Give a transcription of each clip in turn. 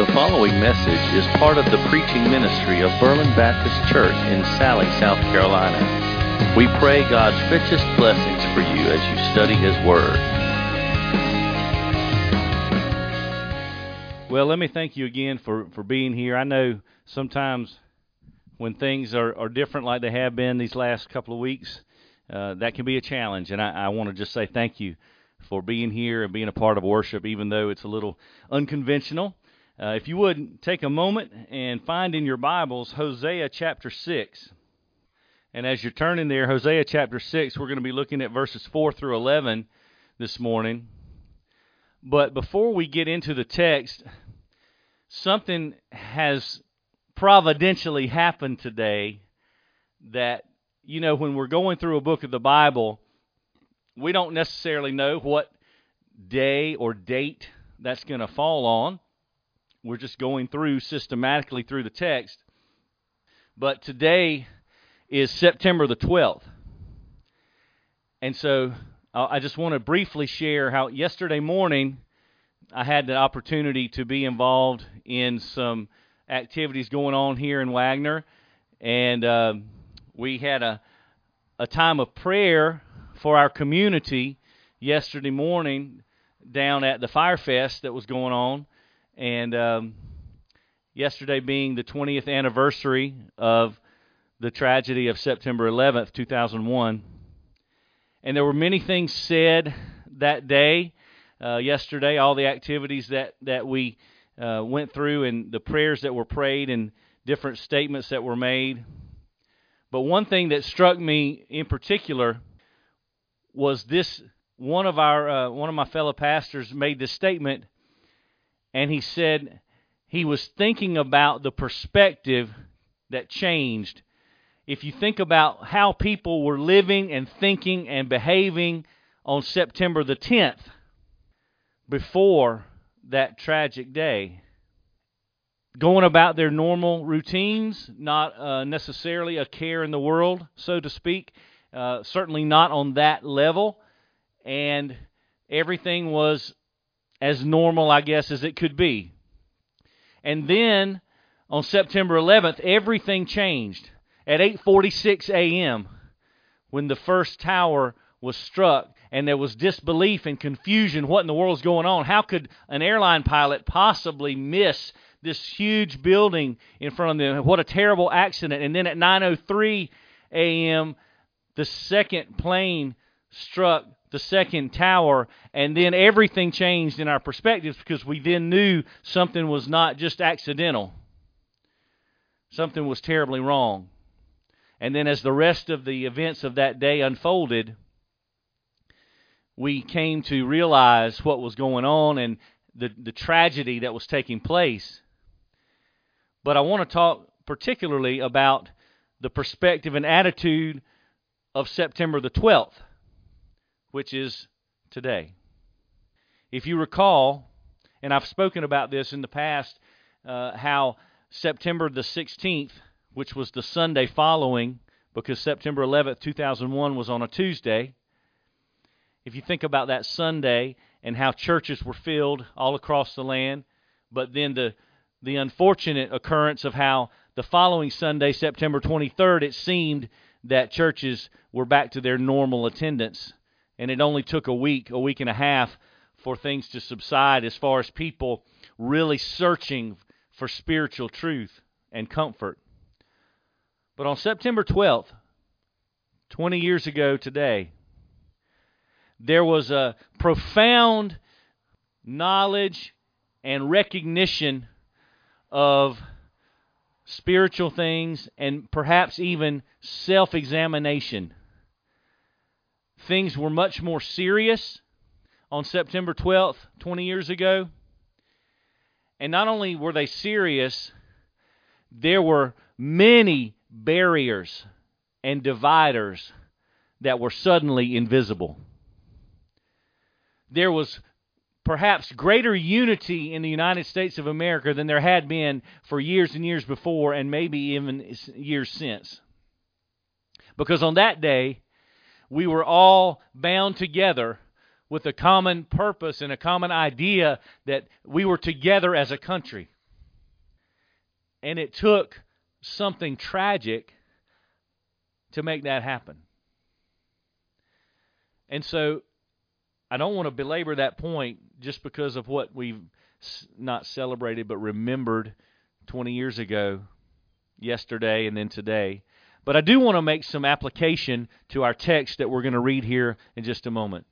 The following message is part of the preaching ministry of Berlin Baptist Church in Salley, South Carolina. We pray God's richest blessings for you as you study His Word. Well, let me thank you again for, for being here. I know sometimes when things are, are different like they have been these last couple of weeks, uh, that can be a challenge. And I, I want to just say thank you for being here and being a part of worship, even though it's a little unconventional. Uh, if you would take a moment and find in your Bibles Hosea chapter 6. And as you're turning there, Hosea chapter 6, we're going to be looking at verses 4 through 11 this morning. But before we get into the text, something has providentially happened today that, you know, when we're going through a book of the Bible, we don't necessarily know what day or date that's going to fall on. We're just going through systematically through the text. But today is September the 12th. And so I just want to briefly share how yesterday morning I had the opportunity to be involved in some activities going on here in Wagener. And uh, we had a, a time of prayer for our community yesterday morning down at the Fire Fest that was going on and um, yesterday being the 20th anniversary of the tragedy of September 11th, 2001. And there were many things said that day, uh, yesterday, all the activities that, that we uh, went through and the prayers that were prayed and different statements that were made. But one thing that struck me in particular was this one of our uh, one of my fellow pastors made this statement and he said he was thinking about the perspective that changed. If you think about how people were living and thinking and behaving on September the 10th before that tragic day, going about their normal routines, not uh, necessarily a care in the world, so to speak, uh, certainly not on that level, and everything was as normal, I guess, as it could be. And then on September 11th, everything changed. At 8:46 a.m., when the first tower was struck and there was disbelief and confusion, what in the world is going on? How could an airline pilot possibly miss this huge building in front of them? What a terrible accident. And then at 9:03 a.m., the second plane struck the second tower, and then everything changed in our perspectives because we then knew something was not just accidental. Something was terribly wrong. And then as the rest of the events of that day unfolded, we came to realize what was going on and the, the tragedy that was taking place. But I want to talk particularly about the perspective and attitude of September the 12th which is today. If you recall, and I've spoken about this in the past, uh, how September the 16th, which was the Sunday following, because September 11th, 2001 was on a Tuesday. If you think about that Sunday and how churches were filled all across the land, but then the the unfortunate occurrence of how the following Sunday, September 23rd, it seemed that churches were back to their normal attendance and it only took a week, a week and a half for things to subside as far as people really searching for spiritual truth and comfort. But on September 12th, 20 years ago today, there was a profound knowledge and recognition of spiritual things and perhaps even self examination things were much more serious on September 12th, 20 years ago. And not only were they serious, there were many barriers and dividers that were suddenly invisible. There was perhaps greater unity in the United States of America than there had been for years and years before, and maybe even years since. Because on that day, we were all bound together with a common purpose and a common idea that we were together as a country. And it took something tragic to make that happen. And so I don't want to belabor that point just because of what we've not celebrated but remembered 20 years ago, yesterday, and then today. But I do want to make some application to our text that we're going to read here in just a moment.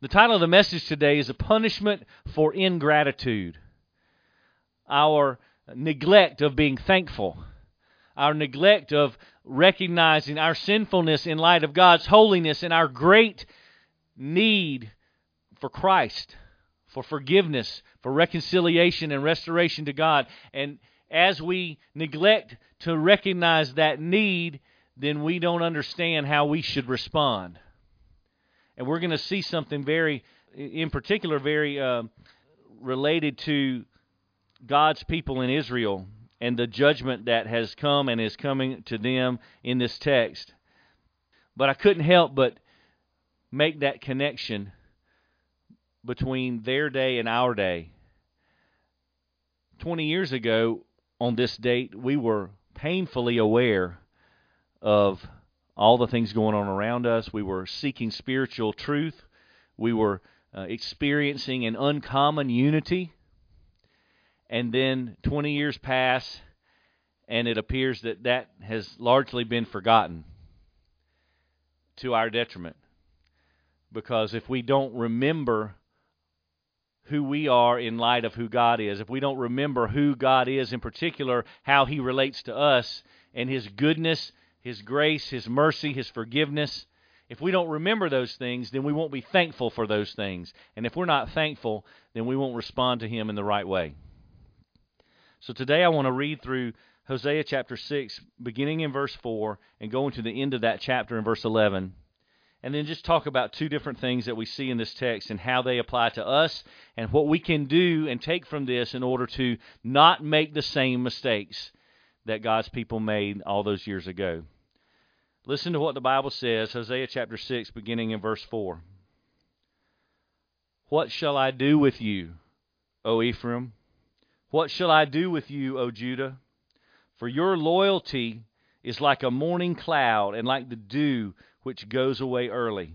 The title of the message today is A Punishment for Ingratitude. Our neglect of being thankful, our neglect of recognizing our sinfulness in light of God's holiness and our great need for Christ, for forgiveness, for reconciliation and restoration to God. And as we neglect to recognize that need, then we don't understand how we should respond. And we're going to see something very, in particular, very uh, related to God's people in Israel and the judgment that has come and is coming to them in this text. But I couldn't help but make that connection between their day and our day. 20 years ago, on this date, we were painfully aware of all the things going on around us. We were seeking spiritual truth. We were uh, experiencing an uncommon unity. And then 20 years pass, and it appears that that has largely been forgotten to our detriment. Because if we don't remember who we are in light of who God is, if we don't remember who God is in particular, how He relates to us, and His goodness, His grace, His mercy, His forgiveness, if we don't remember those things, then we won't be thankful for those things. And if we're not thankful, then we won't respond to Him in the right way. So today I want to read through Hosea chapter 6, beginning in verse 4, and going to the end of that chapter in verse 11 and then just talk about two different things that we see in this text and how they apply to us and what we can do and take from this in order to not make the same mistakes that God's people made all those years ago. Listen to what the Bible says, Hosea chapter 6, beginning in verse 4. What shall I do with you, O Ephraim? What shall I do with you, O Judah? For your loyalty is like a morning cloud and like the dew which goes away early.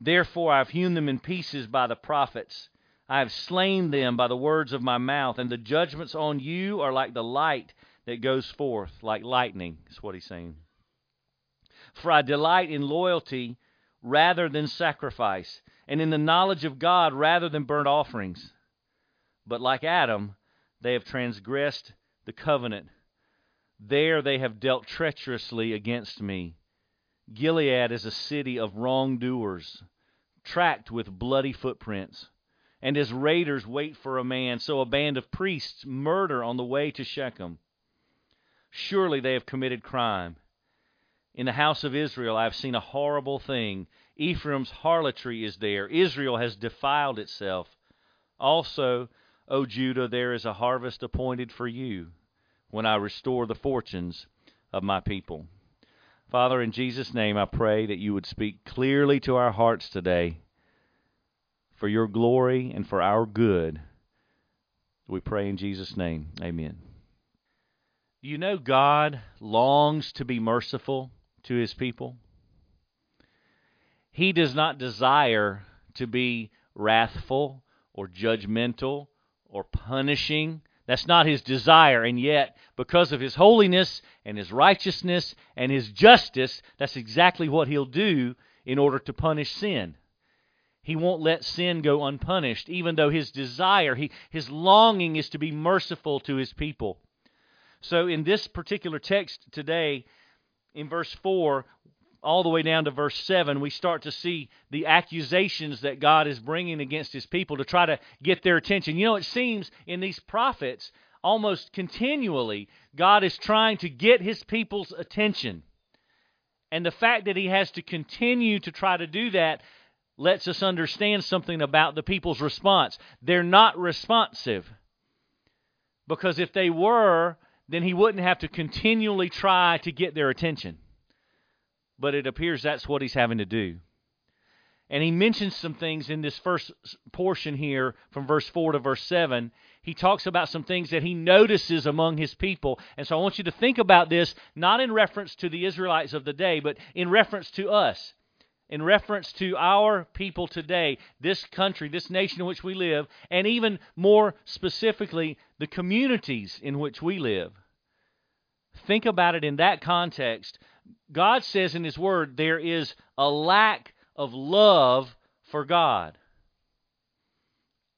Therefore I have hewn them in pieces by the prophets. I have slain them by the words of my mouth, and the judgments on you are like the light that goes forth, like lightning, is what he's saying. For I delight in loyalty rather than sacrifice, and in the knowledge of God rather than burnt offerings. But like Adam, they have transgressed the covenant. There they have dealt treacherously against me. Gilead is a city of wrongdoers, tracked with bloody footprints. And as raiders wait for a man, so a band of priests murder on the way to Shechem. Surely they have committed crime. In the house of Israel I have seen a horrible thing. Ephraim's harlotry is there. Israel has defiled itself. Also, O Judah, there is a harvest appointed for you when I restore the fortunes of my people. Father, in Jesus' name, I pray that you would speak clearly to our hearts today for your glory and for our good. We pray in Jesus' name. Amen. You know, God longs to be merciful to his people. He does not desire to be wrathful or judgmental or punishing that's not his desire, and yet, because of his holiness and his righteousness and his justice, that's exactly what he'll do in order to punish sin. He won't let sin go unpunished, even though his desire, he, his longing is to be merciful to his people. So, in this particular text today, in verse 4, all the way down to verse 7, we start to see the accusations that God is bringing against his people to try to get their attention. You know, it seems in these prophets, almost continually, God is trying to get his people's attention. And the fact that he has to continue to try to do that lets us understand something about the people's response. They're not responsive. Because if they were, then he wouldn't have to continually try to get their attention but it appears that's what he's having to do. And he mentions some things in this first portion here from verse 4 to verse 7. He talks about some things that he notices among his people. And so I want you to think about this not in reference to the Israelites of the day, but in reference to us in reference to our people today, this country, this nation in which we live, and even more specifically, the communities in which we live. Think about it in that context. God says in His Word there is a lack of love for God.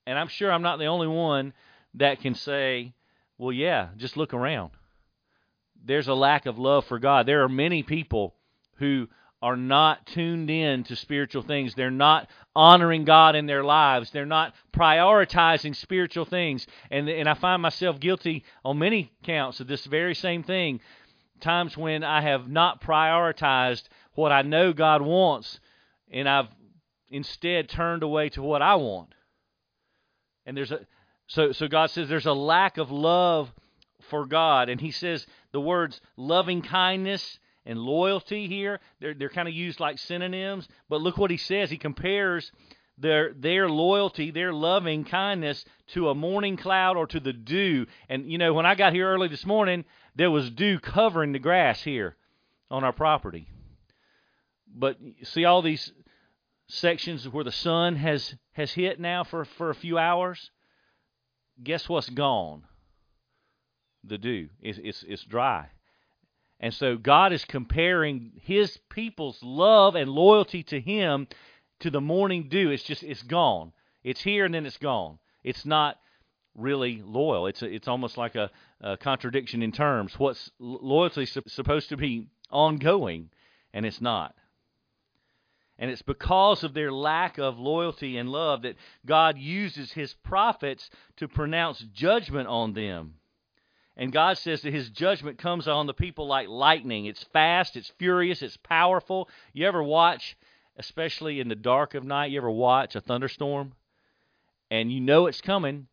And I'm sure I'm not the only one that can say, well, yeah, just look around. There's a lack of love for God. There are many people who are not tuned in to spiritual things. They're not honoring God in their lives. They're not prioritizing spiritual things. And and I find myself guilty on many counts of this very same thing. Times when I have not prioritized what I know God wants and I've instead turned away to what I want. And there's a so so God says there's a lack of love for God and he says the words loving kindness and loyalty here. They're, they're kind of used like synonyms. But look what he says. He compares their their loyalty, their loving kindness to a morning cloud or to the dew. And you know, when I got here early this morning, there was dew covering the grass here on our property. But see all these sections where the sun has has hit now for for a few hours. Guess what's gone? The dew. It's it's, it's dry. And so God is comparing his people's love and loyalty to him to the morning dew. It's just it's gone. It's here and then it's gone. It's not really loyal. It's a, it's almost like a, a contradiction in terms. What's loyalty supposed to be ongoing, and it's not. And it's because of their lack of loyalty and love that God uses his prophets to pronounce judgment on them. And God says that his judgment comes on the people like lightning. It's fast, it's furious, it's powerful. You ever watch, especially in the dark of night, you ever watch a thunderstorm? And you know it's coming,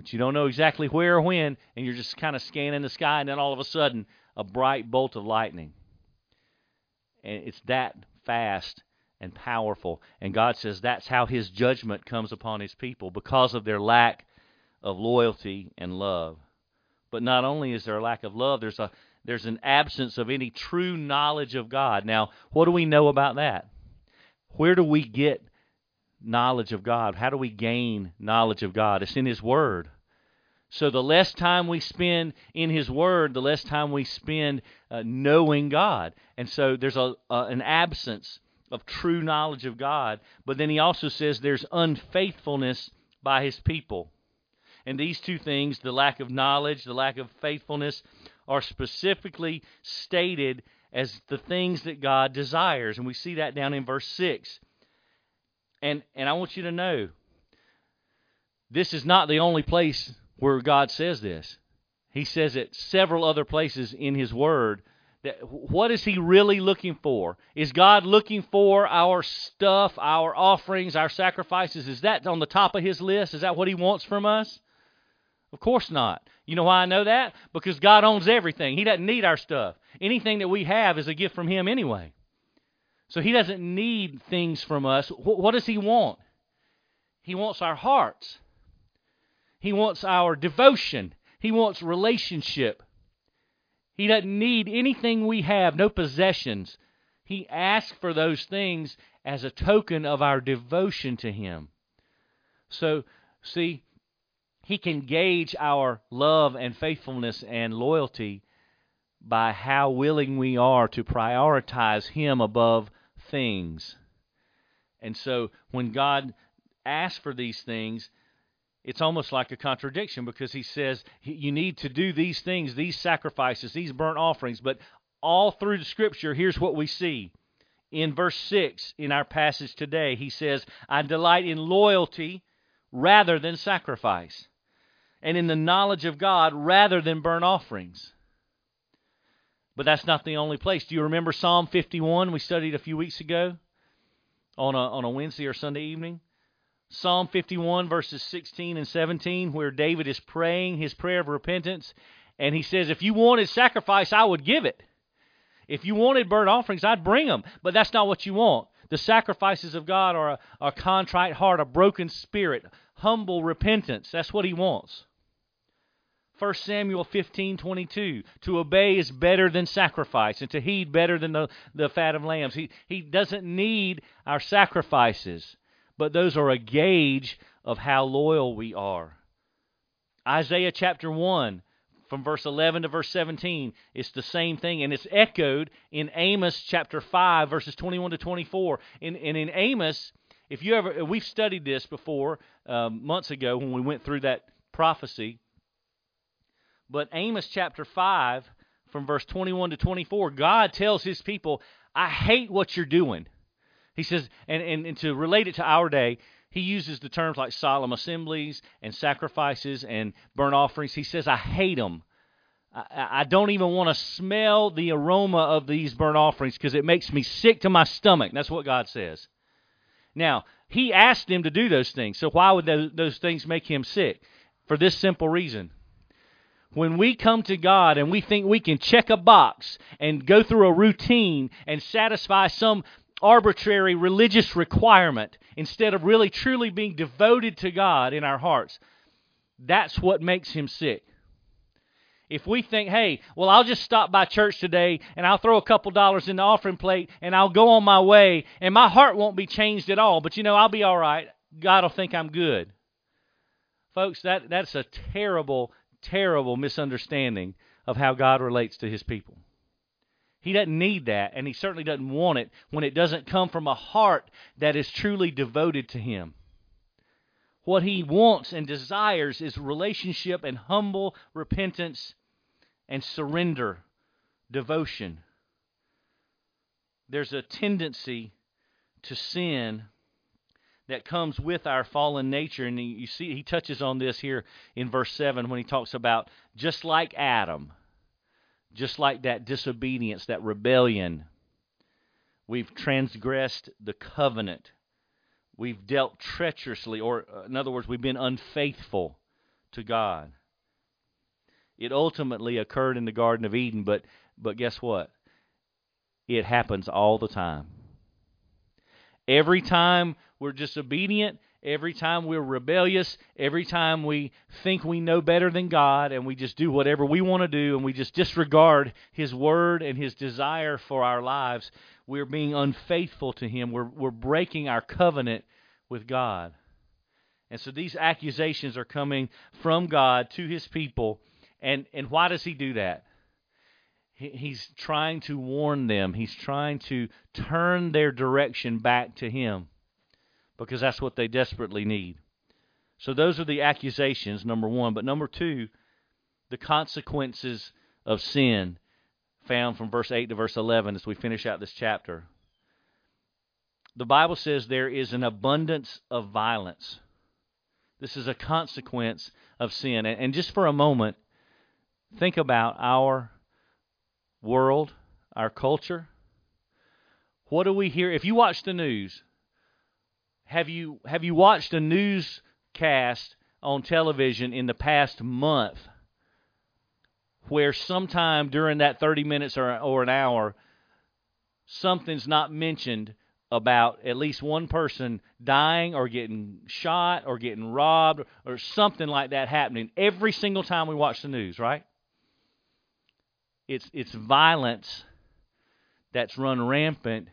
but you don't know exactly where or when, and you're just kind of scanning the sky, and then all of a sudden, a bright bolt of lightning. And it's that fast and powerful. And God says that's how his judgment comes upon his people because of their lack of loyalty and love. But not only is there a lack of love, there's a there's an absence of any true knowledge of God. Now, what do we know about that? Where do we get knowledge of God? How do we gain knowledge of God? It's in His Word. So the less time we spend in His Word, the less time we spend uh, knowing God. And so there's a, an absence of true knowledge of God. But then He also says there's unfaithfulness by His people. And these two things, the lack of knowledge, the lack of faithfulness, are specifically stated as the things that God desires. And we see that down in verse 6. And, and I want you to know this is not the only place where God says this. He says it several other places in His Word. That what is He really looking for? Is God looking for our stuff, our offerings, our sacrifices? Is that on the top of His list? Is that what He wants from us? Of course not. You know why I know that? Because God owns everything. He doesn't need our stuff. Anything that we have is a gift from Him anyway. So He doesn't need things from us. What does He want? He wants our hearts. He wants our devotion. He wants relationship. He doesn't need anything we have, no possessions. He asks for those things as a token of our devotion to Him. So, see, he can gauge our love and faithfulness and loyalty by how willing we are to prioritize Him above things. And so when God asks for these things, it's almost like a contradiction because He says you need to do these things, these sacrifices, these burnt offerings. But all through the Scripture, here's what we see. In verse 6 in our passage today, He says, I delight in loyalty rather than sacrifice and in the knowledge of God rather than burnt offerings. But that's not the only place. Do you remember Psalm 51 we studied a few weeks ago on a, on a Wednesday or Sunday evening? Psalm 51, verses 16 and 17, where David is praying his prayer of repentance. And he says, If you wanted sacrifice, I would give it. If you wanted burnt offerings, I'd bring them. But that's not what you want. The sacrifices of God are a, a contrite heart, a broken spirit, humble repentance. That's what he wants. 1 Samuel 15:22 To obey is better than sacrifice and to heed better than the, the fat of lambs. He he doesn't need our sacrifices, but those are a gauge of how loyal we are. Isaiah chapter 1 from verse 11 to verse 17 it's the same thing and it's echoed in Amos chapter 5 verses 21 to 24. In, and in Amos if you ever we've studied this before um, months ago when we went through that prophecy but Amos chapter 5, from verse 21 to 24, God tells his people, I hate what you're doing. He says, and, and, and to relate it to our day, he uses the terms like solemn assemblies and sacrifices and burnt offerings. He says, I hate them. I, I don't even want to smell the aroma of these burnt offerings because it makes me sick to my stomach. That's what God says. Now, he asked them to do those things. So why would those, those things make him sick? For this simple reason when we come to God and we think we can check a box and go through a routine and satisfy some arbitrary religious requirement instead of really truly being devoted to God in our hearts, that's what makes him sick. If we think, hey, well, I'll just stop by church today and I'll throw a couple dollars in the offering plate and I'll go on my way and my heart won't be changed at all, but you know, I'll be all right. God will think I'm good. Folks, that, that's a terrible terrible misunderstanding of how God relates to his people. He doesn't need that, and he certainly doesn't want it when it doesn't come from a heart that is truly devoted to him. What he wants and desires is relationship and humble repentance and surrender, devotion. There's a tendency to sin that comes with our fallen nature. And you see, he touches on this here in verse 7 when he talks about just like Adam, just like that disobedience, that rebellion, we've transgressed the covenant. We've dealt treacherously, or uh, in other words, we've been unfaithful to God. It ultimately occurred in the Garden of Eden, but, but guess what? It happens all the time. Every time we're disobedient, every time we're rebellious, every time we think we know better than God and we just do whatever we want to do and we just disregard His word and His desire for our lives, we're being unfaithful to Him. We're, we're breaking our covenant with God. And so these accusations are coming from God to His people. And, and why does He do that? He's trying to warn them. He's trying to turn their direction back to Him because that's what they desperately need. So those are the accusations, number one. But number two, the consequences of sin found from verse 8 to verse 11 as we finish out this chapter. The Bible says there is an abundance of violence. This is a consequence of sin. And, just for a moment, think about our world, our culture. What do we hear? If you watch the news, have you have you watched a newscast on television in the past month where sometime during that 30 minutes or, or an hour something's not mentioned about at least one person dying or getting shot or getting robbed or something like that happening every single time we watch the news, right? It's it's violence that's run rampant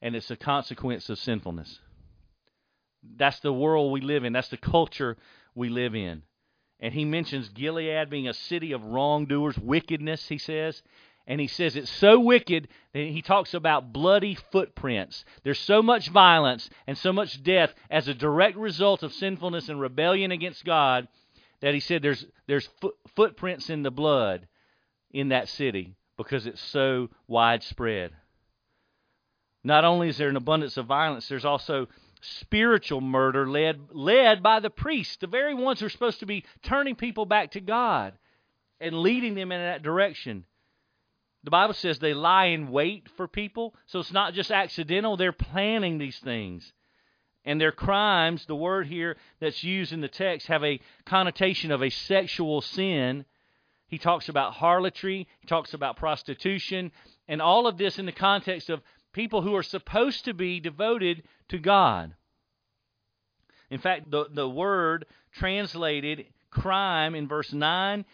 and it's a consequence of sinfulness. That's the world we live in. That's the culture we live in. And he mentions Gilead being a city of wrongdoers, wickedness, he says. And he says it's so wicked that he talks about bloody footprints. There's so much violence and so much death as a direct result of sinfulness and rebellion against God that he said there's, there's fo- footprints in the blood in that city because it's so widespread. Not only is there an abundance of violence, there's also spiritual murder led led by the priests, the very ones who are supposed to be turning people back to God and leading them in that direction. The Bible says they lie in wait for people, so it's not just accidental, they're planning these things. And their crimes, the word here that's used in the text, have a connotation of a sexual sin. He talks about harlotry, he talks about prostitution, and all of this in the context of people who are supposed to be devoted to God. In fact, the, the word translated crime in verse 9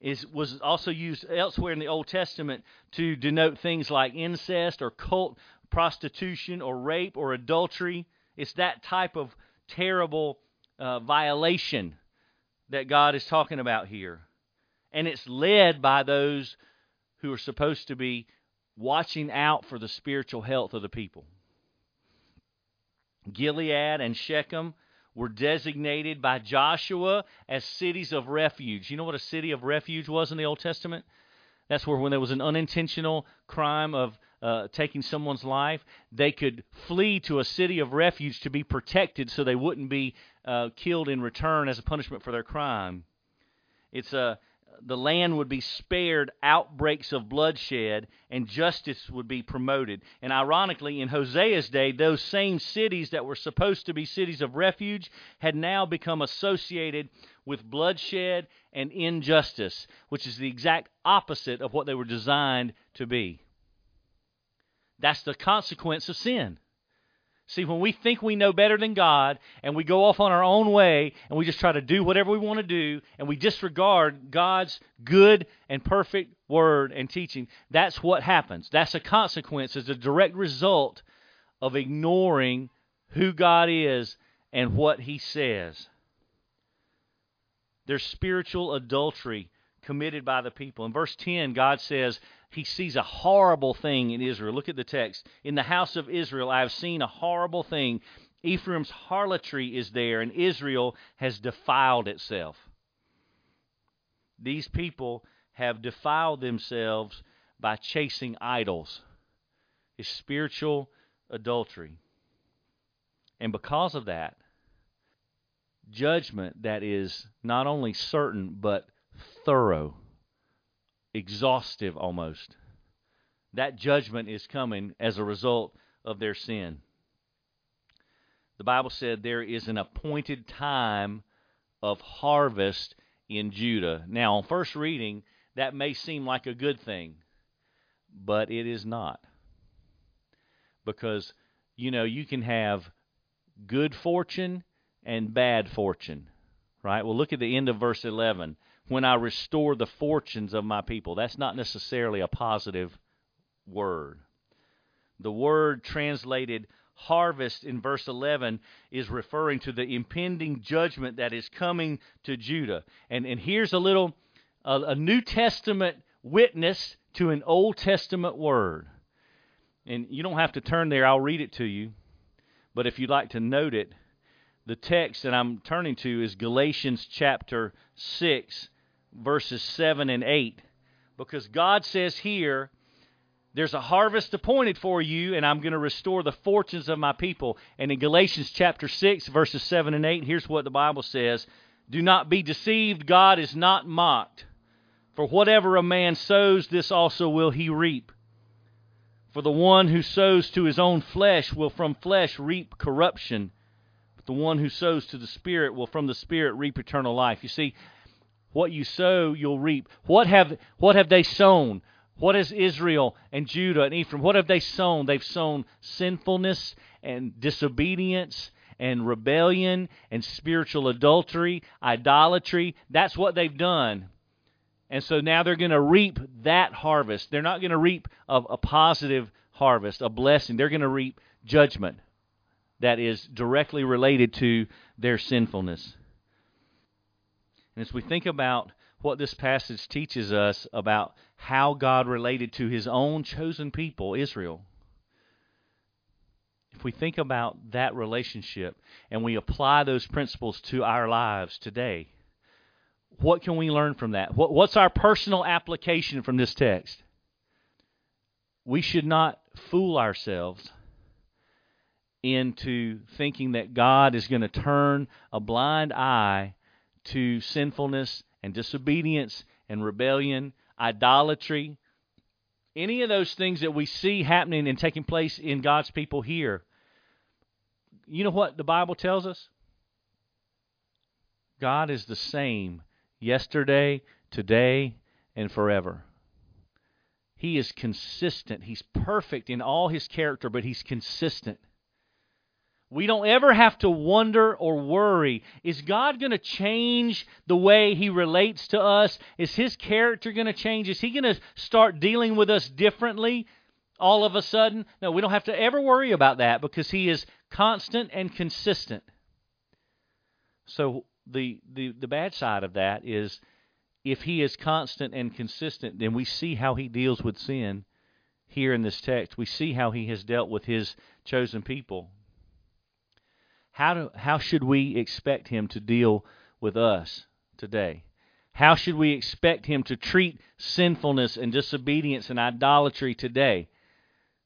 is was also used elsewhere in the Old Testament to denote things like incest or cult prostitution or rape or adultery. It's that type of terrible uh, violation that God is talking about here. And it's led by those who are supposed to be watching out for the spiritual health of the people. Gilead and Shechem were designated by Joshua as cities of refuge. You know what a city of refuge was in the Old Testament? That's where, when there was an unintentional crime of uh, taking someone's life, they could flee to a city of refuge to be protected so they wouldn't be uh, killed in return as a punishment for their crime. It's a the land would be spared outbreaks of bloodshed and justice would be promoted. And ironically, in Hosea's day, those same cities that were supposed to be cities of refuge had now become associated with bloodshed and injustice, which is the exact opposite of what they were designed to be. That's the consequence of sin. See, when we think we know better than God and we go off on our own way and we just try to do whatever we want to do and we disregard God's good and perfect word and teaching, that's what happens. That's a consequence, as a direct result of ignoring who God is and what He says. There's spiritual adultery committed by the people. In verse 10, God says, he sees a horrible thing in Israel. Look at the text. In the house of Israel, I have seen a horrible thing. Ephraim's harlotry is there, and Israel has defiled itself. These people have defiled themselves by chasing idols. It's spiritual adultery. And because of that, judgment that is not only certain but thorough exhaustive almost. That judgment is coming as a result of their sin. The Bible said there is an appointed time of harvest in Judah. Now, on first reading, that may seem like a good thing, but it is not. Because, you know, you can have good fortune and bad fortune, right? Well, look at the end of verse 11 when I restore the fortunes of my people. That's not necessarily a positive word. The word translated harvest in verse 11 is referring to the impending judgment that is coming to Judah. And, and here's a little, a, a New Testament witness to an Old Testament word. And you don't have to turn there, I'll read it to you. But if you'd like to note it, the text that I'm turning to is Galatians chapter 6, verses 7 and 8. Because God says here, there's a harvest appointed for you, and I'm going to restore the fortunes of my people. And in Galatians chapter 6, verses 7 and 8, here's what the Bible says Do not be deceived, God is not mocked. For whatever a man sows, this also will he reap. For the one who sows to his own flesh will from flesh reap corruption, but the one who sows to the Spirit will from the Spirit reap eternal life. You see, what you sow, you'll reap. What have what have they sown? What has Israel and Judah and Ephraim? What have they sown? They've sown sinfulness and disobedience and rebellion and spiritual adultery, idolatry. That's what they've done. And so now they're going to reap that harvest. They're not going to reap a, a positive harvest, a blessing. They're going to reap judgment that is directly related to their sinfulness. And as we think about what this passage teaches us about how God related to his own chosen people, Israel, if we think about that relationship and we apply those principles to our lives today, what can we learn from that? What's our personal application from this text? We should not fool ourselves into thinking that God is going to turn a blind eye to sinfulness and disobedience and rebellion, idolatry, any of those things that we see happening and taking place in God's people here. You know what the Bible tells us? God is the same yesterday, today, and forever. He is consistent. He's perfect in all his character, but he's consistent. We don't ever have to wonder or worry is God going to change the way He relates to us? Is His character going to change? Is He going to start dealing with us differently all of a sudden? No, we don't have to ever worry about that because He is constant and consistent. So the, the, the bad side of that is if He is constant and consistent, then we see how He deals with sin here in this text. We see how He has dealt with His chosen people how, do, how should we expect him to deal with us today? How should we expect him to treat sinfulness and disobedience and idolatry today?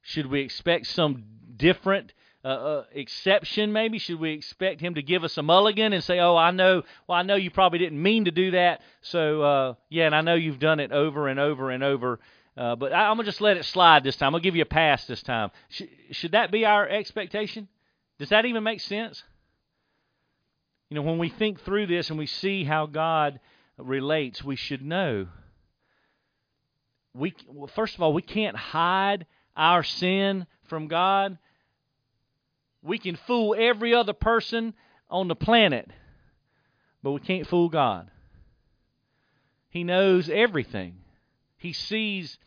Should we expect some different uh, uh, exception maybe should we expect him to give us a mulligan and say oh i know well i know you probably didn't mean to do that so uh, yeah and i know you've done it over and over and over uh, but I, am gonna just let it slide this time i'll give you a pass this time Sh- should that be our expectation does that even make sense? You know, when we think through this and we see how God relates, we should know. We well, first of all, we can't hide our sin from God. We can fool every other person on the planet, but we can't fool God. He knows everything. He sees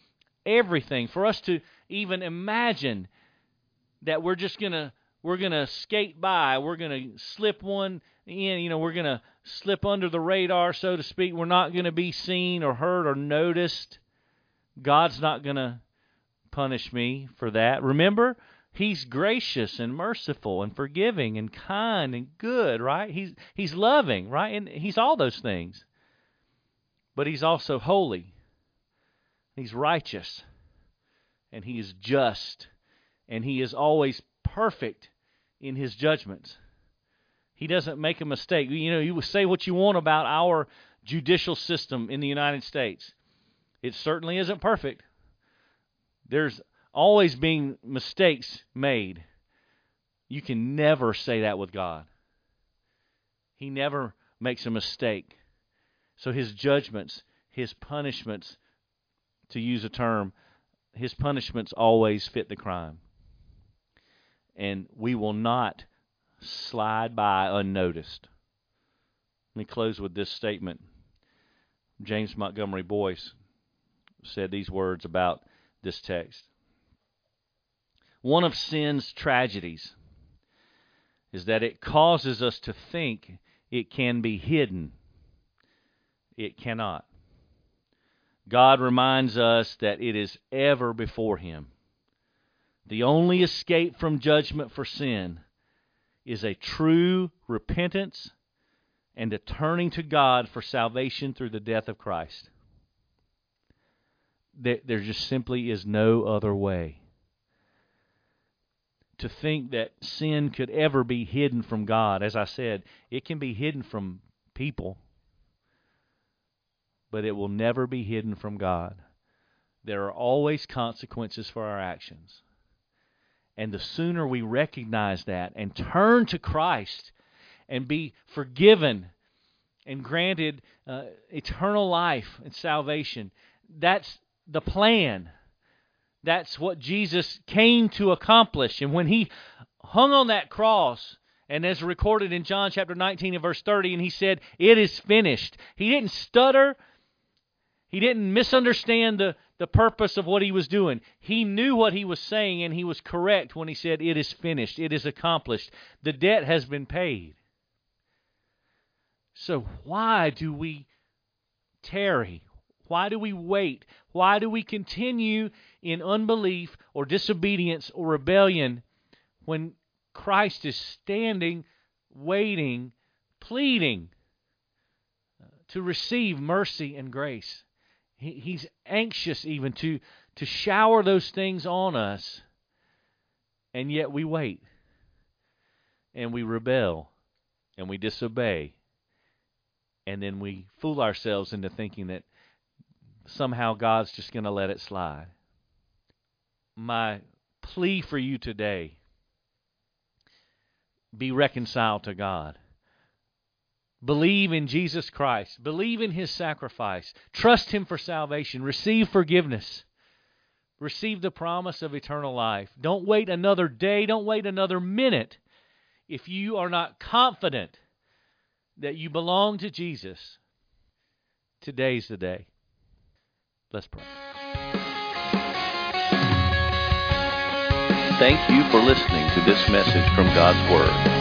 everything. For us to even imagine that we're just going to we're going to skate by. We're going to slip one in. You know, we're going to slip under the radar, so to speak. We're not going to be seen or heard or noticed. God's not going to punish me for that. Remember, He's gracious and merciful and forgiving and kind and good, right? He's He's loving, right? And He's all those things. But He's also holy. He's righteous. And He is just. And He is always perfect in his judgments. He doesn't make a mistake. You know, you say what you want about our judicial system in the United States. It certainly isn't perfect. There's always being mistakes made. You can never say that with God. He never makes a mistake. So his judgments, his punishments, to use a term, his punishments always fit the crime and we will not slide by unnoticed. Let me close with this statement. James Montgomery Boice said these words about this text. One of sin's tragedies is that it causes us to think it can be hidden. It cannot. God reminds us that it is ever before Him. The only escape from judgment for sin is a true repentance and a turning to God for salvation through the death of Christ. There just simply is no other way. To think that sin could ever be hidden from God, as I said, it can be hidden from people, but it will never be hidden from God. There are always consequences for our actions. And the sooner we recognize that and turn to Christ and be forgiven and granted uh, eternal life and salvation, that's the plan. That's what Jesus came to accomplish. And when he hung on that cross, and as recorded in John chapter 19 and verse 30, and he said, It is finished. He didn't stutter. He didn't misunderstand the, the purpose of what he was doing. He knew what he was saying, and he was correct when he said, It is finished, it is accomplished. The debt has been paid. So, why do we tarry? Why do we wait? Why do we continue in unbelief or disobedience or rebellion when Christ is standing, waiting, pleading uh, to receive mercy and grace? He, he's anxious even to, to shower those things on us, and yet we wait, and we rebel, and we disobey, and then we fool ourselves into thinking that somehow God's just going to let it slide. My plea for you today be reconciled to God. Believe in Jesus Christ. Believe in his sacrifice. Trust him for salvation. Receive forgiveness. receive the promise of eternal life. Don't wait another day, don't wait another minute if you are not confident that you belong to Jesus. Today's the day. Let's pray. Thank you for listening to this message from God's Word.